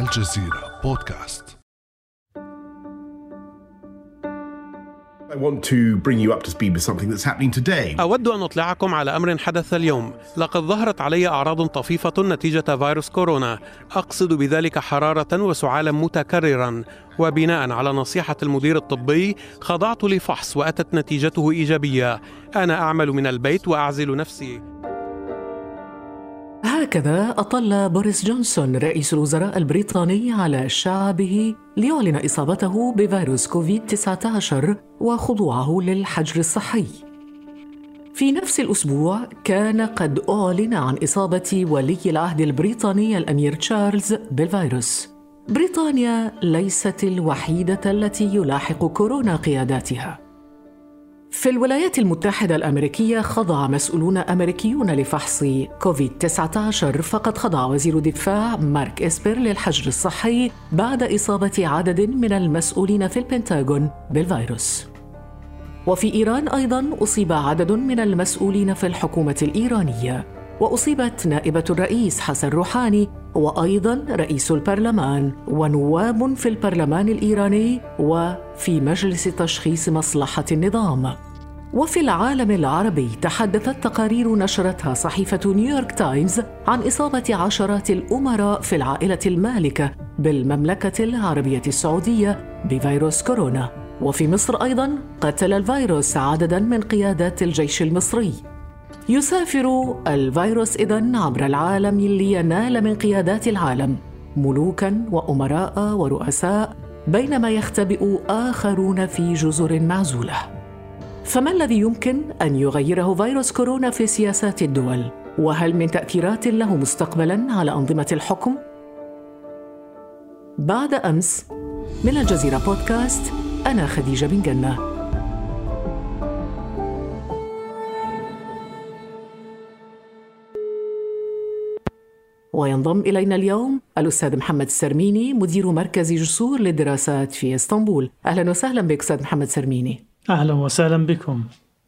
الجزيرة بودكاست. I want to bring you up to speed with something that's happening today. أود أن أطلعكم على أمر حدث اليوم. لقد ظهرت علي أعراض طفيفة نتيجة فيروس كورونا. أقصد بذلك حرارة وسعالا متكررا. وبناء على نصيحة المدير الطبي خضعت لفحص وأتت نتيجته إيجابية. أنا أعمل من البيت وأعزل نفسي. هكذا أطل بوريس جونسون رئيس الوزراء البريطاني على شعبه ليعلن إصابته بفيروس كوفيد 19 وخضوعه للحجر الصحي. في نفس الأسبوع كان قد أعلن عن إصابة ولي العهد البريطاني الأمير تشارلز بالفيروس. بريطانيا ليست الوحيدة التي يلاحق كورونا قياداتها. في الولايات المتحدة الأمريكية خضع مسؤولون أمريكيون لفحص كوفيد-19 فقد خضع وزير الدفاع مارك إسبر للحجر الصحي بعد إصابة عدد من المسؤولين في البنتاغون بالفيروس. وفي إيران أيضاً أصيب عدد من المسؤولين في الحكومة الإيرانية وأصيبت نائبة الرئيس حسن روحاني وأيضاً رئيس البرلمان ونواب في البرلمان الإيراني وفي مجلس تشخيص مصلحة النظام وفي العالم العربي تحدثت تقارير نشرتها صحيفة نيويورك تايمز عن إصابة عشرات الأمراء في العائلة المالكة بالمملكة العربية السعودية بفيروس كورونا. وفي مصر أيضا قتل الفيروس عددا من قيادات الجيش المصري. يسافر الفيروس إذن عبر العالم لينال من قيادات العالم ملوكا وأمراء ورؤساء بينما يختبئ آخرون في جزر معزولة. فما الذي يمكن أن يغيره فيروس كورونا في سياسات الدول؟ وهل من تأثيرات له مستقبلا على أنظمة الحكم؟ بعد أمس من الجزيرة بودكاست أنا خديجة بن جنة وينضم إلينا اليوم الأستاذ محمد السرميني مدير مركز جسور للدراسات في إسطنبول أهلا وسهلا بك أستاذ محمد السرميني أهلا وسهلا بكم.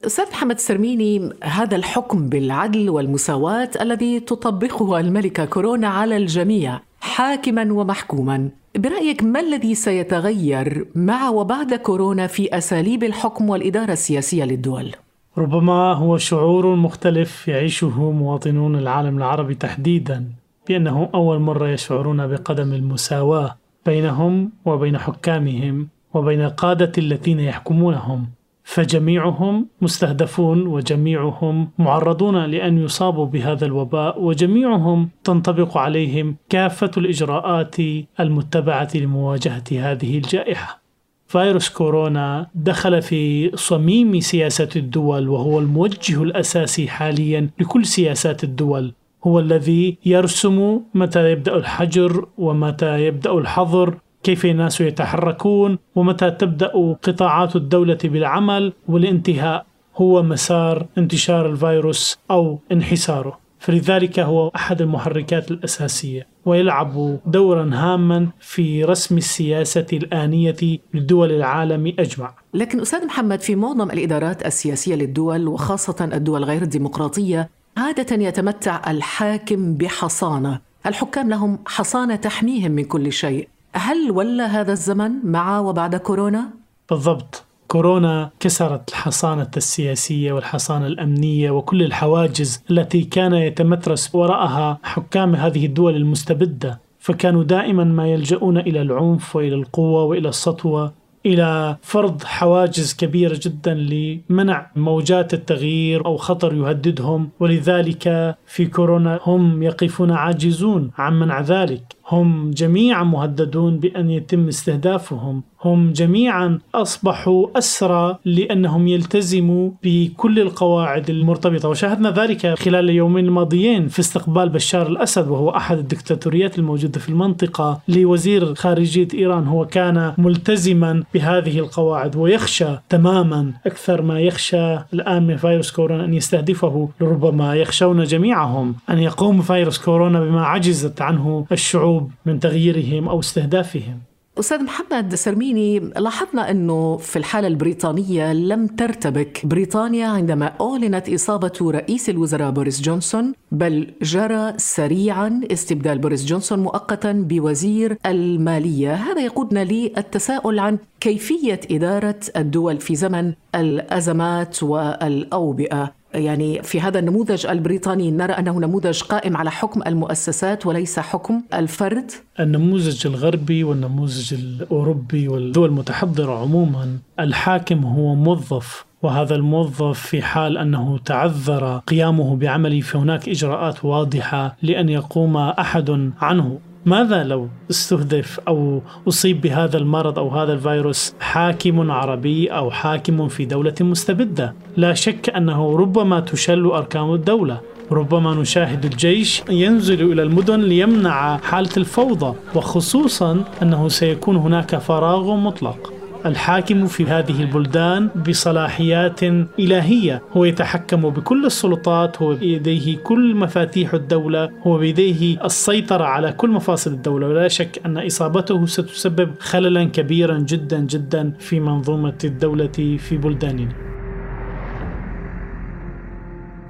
أستاذ محمد السرميني هذا الحكم بالعدل والمساواة الذي تطبقه الملكة كورونا على الجميع حاكما ومحكوما. برأيك ما الذي سيتغير مع وبعد كورونا في أساليب الحكم والإدارة السياسية للدول؟ ربما هو شعور مختلف يعيشه مواطنون العالم العربي تحديدا بأنه أول مرة يشعرون بقدم المساواة بينهم وبين حكامهم. وبين القادة الذين يحكمونهم فجميعهم مستهدفون وجميعهم معرضون لأن يصابوا بهذا الوباء وجميعهم تنطبق عليهم كافة الإجراءات المتبعة لمواجهة هذه الجائحة. فيروس كورونا دخل في صميم سياسة الدول وهو الموجه الأساسي حاليا لكل سياسات الدول. هو الذي يرسم متى يبدأ الحجر ومتى يبدأ الحظر كيف الناس يتحركون ومتى تبدأ قطاعات الدولة بالعمل والانتهاء هو مسار انتشار الفيروس أو انحساره. فلذلك هو أحد المحركات الأساسية. ويلعب دورا هاما في رسم السياسة الآنية لدول العالم أجمع. لكن أستاذ محمد في معظم الإدارات السياسية للدول وخاصة الدول غير الديمقراطية عادة يتمتع الحاكم بحصانة. الحكام لهم حصانة تحميهم من كل شيء. هل ولا هذا الزمن مع وبعد كورونا؟ بالضبط كورونا كسرت الحصانة السياسية والحصانة الأمنية وكل الحواجز التي كان يتمترس وراءها حكام هذه الدول المستبدة فكانوا دائما ما يلجؤون إلى العنف وإلى القوة وإلى السطوة إلى فرض حواجز كبيرة جدا لمنع موجات التغيير أو خطر يهددهم ولذلك في كورونا هم يقفون عاجزون عن منع ذلك هم جميعا مهددون بأن يتم استهدافهم. هم جميعا أصبحوا أسرى لأنهم يلتزموا بكل القواعد المرتبطة. وشاهدنا ذلك خلال اليومين الماضيين في استقبال بشار الأسد وهو أحد الدكتاتوريات الموجودة في المنطقة لوزير خارجية إيران. هو كان ملتزما بهذه القواعد ويخشى تماما أكثر ما يخشى الآن من فيروس كورونا أن يستهدفه. لربما يخشون جميعهم أن يقوم فيروس كورونا بما عجزت عنه الشعوب من تغييرهم أو استهدافهم. أستاذ محمد سرميني لاحظنا أنه في الحالة البريطانية لم ترتبك بريطانيا عندما أعلنت إصابة رئيس الوزراء بوريس جونسون بل جرى سريعا استبدال بوريس جونسون مؤقتا بوزير المالية. هذا يقودنا للتساؤل عن كيفية إدارة الدول في زمن الأزمات والأوبئة. يعني في هذا النموذج البريطاني نرى أنه نموذج قائم على حكم المؤسسات وليس حكم الفرد. النموذج الغربي والنموذج الأوروبي والدول المتحضرة عموما الحاكم هو موظف وهذا الموظف في حال أنه تعذر قيامه بعمله فهناك إجراءات واضحة لأن يقوم أحد عنه. ماذا لو استهدف أو أصيب بهذا المرض أو هذا الفيروس حاكم عربي أو حاكم في دولة مستبدة؟ لا شك أنه ربما تشل أركان الدولة، ربما نشاهد الجيش ينزل إلى المدن ليمنع حالة الفوضى وخصوصا أنه سيكون هناك فراغ مطلق. الحاكم في هذه البلدان بصلاحيات إلهية. هو يتحكم بكل السلطات هو بيديه كل مفاتيح الدولة هو بيديه السيطرة على كل مفاصل الدولة. ولا شك أن إصابته ستسبب خللا كبيرا جدا جدا في منظومة الدولة في بلداننا.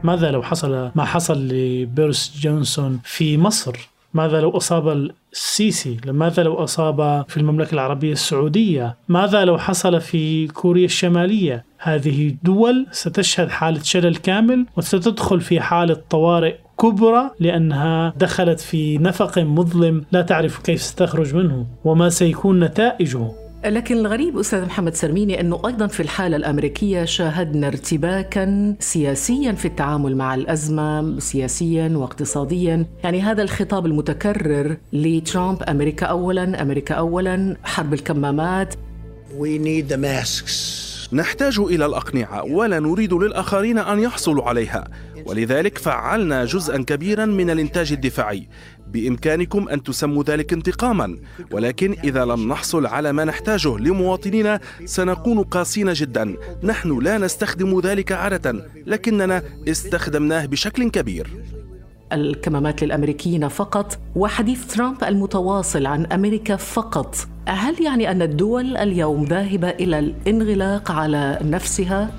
ماذا لو حصل ما حصل لبيرس جونسون في مصر؟ ماذا لو أصاب السيسي؟ ماذا لو أصاب في المملكة العربية السعودية؟ ماذا لو حصل في كوريا الشمالية؟ هذه دول ستشهد حالة شلل كامل وستدخل في حالة طوارئ كبرى لأنها دخلت في نفق مظلم لا تعرف كيف ستخرج منه وما سيكون نتائجه. لكن الغريب أستاذ محمد سرميني أنه أيضا في الحالة الأمريكية شاهدنا ارتباكا سياسيا في التعامل مع الأزمة سياسيا واقتصاديا، يعني هذا الخطاب المتكرر لترامب أمريكا اولا أمريكا اولا حرب الكمامات We need the masks. نحتاج إلى الأقنعة ولا نريد للآخرين أن يحصلوا عليها. ولذلك فعلنا جزءا كبيرا من الإنتاج الدفاعي. بإمكانكم أن تسموا ذلك انتقاما. ولكن إذا لم نحصل على ما نحتاجه لمواطنينا سنكون قاسين جدا. نحن لا نستخدم ذلك عادة لكننا استخدمناه بشكل كبير. الكمامات للأمريكيين فقط وحديث ترامب المتواصل عن أمريكا فقط. هل يعني أن الدول اليوم ذاهبة إلى الانغلاق على نفسها؟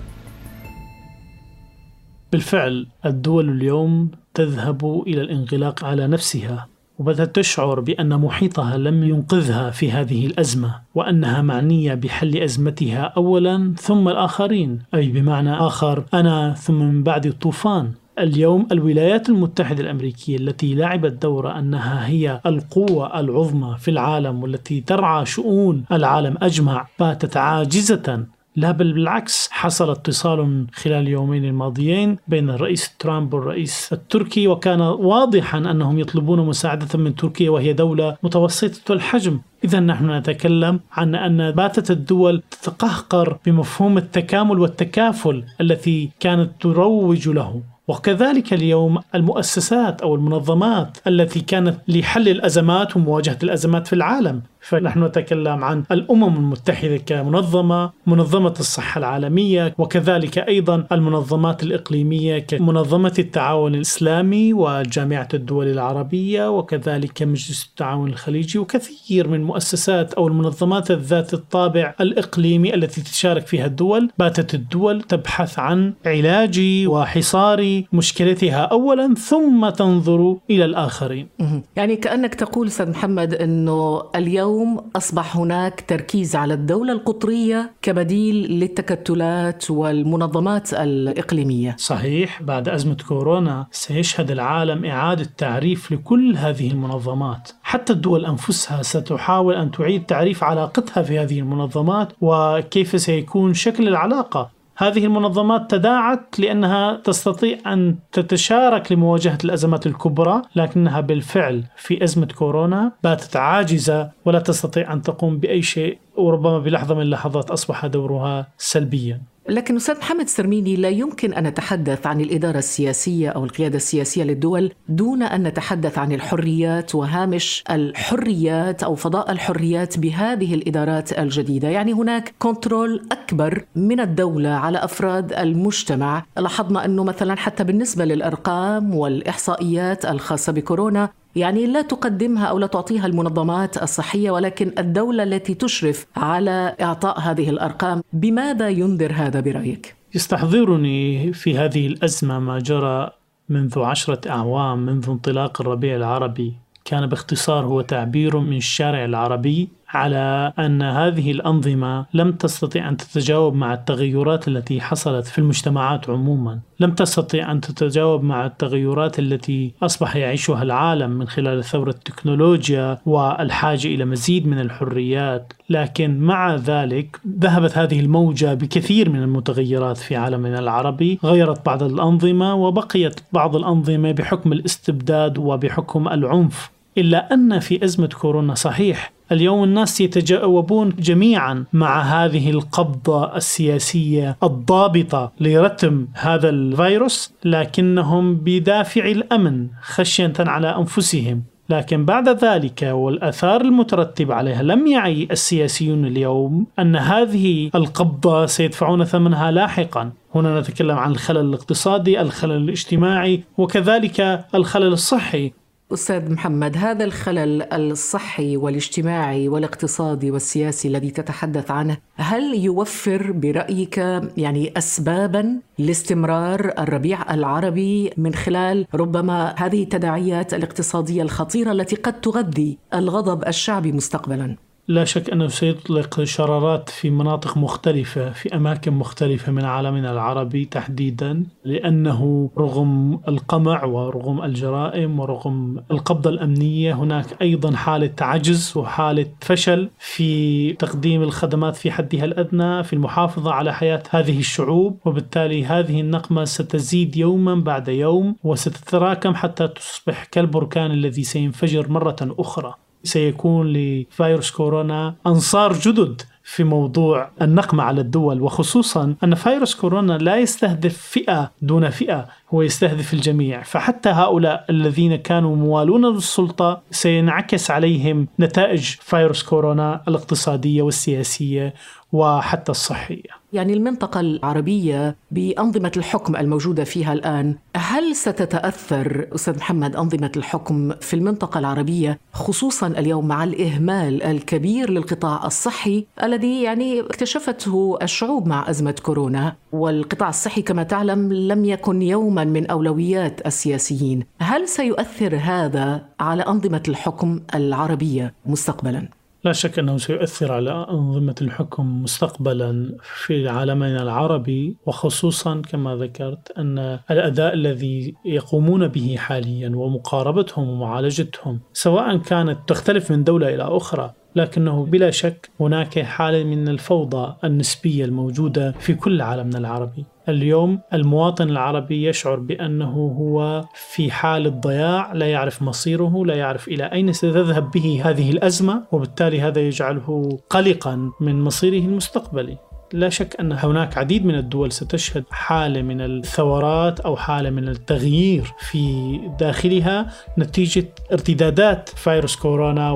بالفعل الدول اليوم تذهب إلى الانغلاق على نفسها وبدأت تشعر بأن محيطها لم ينقذها في هذه الأزمة وأنها معنية بحل أزمتها اولا ثم الآخرين. أي بمعنى آخر أنا ثم من بعد الطوفان. اليوم الولايات المتحدة الأمريكية التي لعبت دور أنها هي القوة العظمى في العالم والتي ترعى شؤون العالم أجمع باتت عاجزة. لا بل بالعكس حصل اتصال خلال اليومين الماضيين بين الرئيس ترامب والرئيس التركي وكان واضحا أنهم يطلبون مساعدة من تركيا وهي دولة متوسطة الحجم. إذا نحن نتكلم عن أن باتت الدول تتقهقر بمفهوم التكامل والتكافل التي كانت تروج له. وكذلك اليوم المؤسسات أو المنظمات التي كانت لحل الأزمات ومواجهة الأزمات في العالم. فنحن نتكلم عن الأمم المتحدة كمنظمة، منظمة الصحة العالمية، وكذلك أيضا المنظمات الإقليمية كمنظمة التعاون الإسلامي وجامعة الدول العربية وكذلك مجلس التعاون الخليجي وكثير من المؤسسات أو المنظمات ذات الطابع الإقليمي التي تشارك فيها الدول، باتت الدول تبحث عن علاج وحصار مشكلتها اولا ثم تنظر إلى الآخرين. يعني كأنك تقول أستاذ محمد إنه اليوم اليوم أصبح هناك تركيز على الدولة القطرية كبديل للتكتلات والمنظمات الإقليمية. صحيح بعد أزمة كورونا سيشهد العالم إعادة تعريف لكل هذه المنظمات، حتى الدول أنفسها ستحاول أن تعيد تعريف علاقتها في هذه المنظمات وكيف سيكون شكل العلاقة هذه المنظمات تداعت لأنها تستطيع أن تتشارك لمواجهة الأزمات الكبرى، لكنها بالفعل في أزمة كورونا باتت عاجزة ولا تستطيع أن تقوم بأي شيء وربما بلحظة من اللحظات أصبح دورها سلبيا. لكن أستاذ محمد سرميني لا يمكن أن نتحدث عن الإدارة السياسية أو القيادة السياسية للدول دون أن نتحدث عن الحريات وهامش الحريات أو فضاء الحريات بهذه الإدارات الجديدة، يعني هناك كنترول أكبر من الدولة على أفراد المجتمع، لاحظنا أنه مثلا حتى بالنسبة للأرقام والإحصائيات الخاصة بكورونا يعني لا تقدمها أو لا تعطيها المنظمات الصحية ولكن الدولة التي تشرف على إعطاء هذه الأرقام بماذا ينذر هذا برأيك؟ يستحضرني في هذه الأزمة ما جرى منذ عشرة أعوام منذ انطلاق الربيع العربي. كان باختصار هو تعبير من الشارع العربي على أن هذه الأنظمة لم تستطع أن تتجاوب مع التغيرات التي حصلت في المجتمعات عموما، لم تستطع أن تتجاوب مع التغيرات التي أصبح يعيشها العالم من خلال ثورة التكنولوجيا والحاجة إلى مزيد من الحريات، لكن مع ذلك ذهبت هذه الموجة بكثير من المتغيرات في عالمنا العربي، غيرت بعض الأنظمة وبقيت بعض الأنظمة بحكم الاستبداد وبحكم العنف. إلا أن في أزمة كورونا صحيح اليوم الناس يتجاوبون جميعا مع هذه القبضة السياسية الضابطة لرتم هذا الفيروس لكنهم بدافع الأمن خشية على أنفسهم. لكن بعد ذلك والآثار المترتبة عليها لم يعي السياسيون اليوم أن هذه القبضة سيدفعون ثمنها لاحقا. هنا نتكلم عن الخلل الاقتصادي الخلل الاجتماعي وكذلك الخلل الصحي. أستاذ محمد هذا الخلل الصحي والاجتماعي والاقتصادي والسياسي الذي تتحدث عنه هل يوفر برأيك يعني أسبابا لاستمرار الربيع العربي من خلال ربما هذه التداعيات الاقتصادية الخطيرة التي قد تغذي الغضب الشعبي مستقبلا؟ لا شك أنه سيطلق شرارات في مناطق مختلفة في أماكن مختلفة من عالمنا العربي تحديدا لأنه رغم القمع ورغم الجرائم ورغم القبضة الأمنية هناك أيضا حالة عجز وحالة فشل في تقديم الخدمات في حدها الأدنى في المحافظة على حياة هذه الشعوب وبالتالي هذه النقمة ستزيد يوما بعد يوم وستتراكم حتى تصبح كالبركان الذي سينفجر مرة أخرى. سيكون لفيروس كورونا أنصار جدد في موضوع النقمة على الدول وخصوصا أن فيروس كورونا لا يستهدف فئة دون فئة هو يستهدف الجميع. فحتى هؤلاء الذين كانوا موالون للسلطة سينعكس عليهم نتائج فيروس كورونا الاقتصادية والسياسية وحتى الصحية. يعني المنطقة العربية بأنظمة الحكم الموجودة فيها الآن. هل ستتأثر أستاذ محمد أنظمة الحكم في المنطقة العربية خصوصا اليوم مع الإهمال الكبير للقطاع الصحي الذي يعني اكتشفته الشعوب مع أزمة كورونا؟ والقطاع الصحي كما تعلم لم يكن يوما من أولويات السياسيين. هل سيؤثر هذا على أنظمة الحكم العربية مستقبلا؟ لا شك أنه سيؤثر على أنظمة الحكم مستقبلا في عالمنا العربي وخصوصا كما ذكرت أن الأداء الذي يقومون به حاليا ومقاربتهم ومعالجتهم سواء كانت تختلف من دولة إلى أخرى لكنه بلا شك هناك حالة من الفوضى النسبية الموجودة في كل عالمنا العربي. اليوم المواطن العربي يشعر بأنه هو في حال الضياع لا يعرف مصيره لا يعرف إلى أين ستذهب به هذه الأزمة وبالتالي هذا يجعله قلقا من مصيره المستقبلي. لا شك أن هناك عديد من الدول ستشهد حالة من الثورات أو حالة من التغيير في داخلها نتيجة ارتدادات فيروس كورونا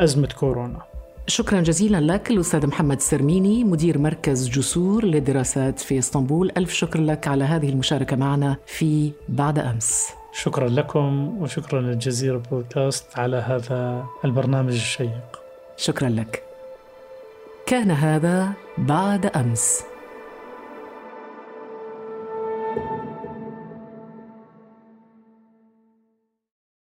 وأزمة كورونا. شكرا جزيلا لك الأستاذ محمد سرميني مدير مركز جسور للدراسات في إسطنبول. ألف شكر لك على هذه المشاركة معنا في بعد أمس. شكرا لكم وشكرا للجزيرة بودكاست على هذا البرنامج الشيق. شكرا لك. كان هذا بعد أمس.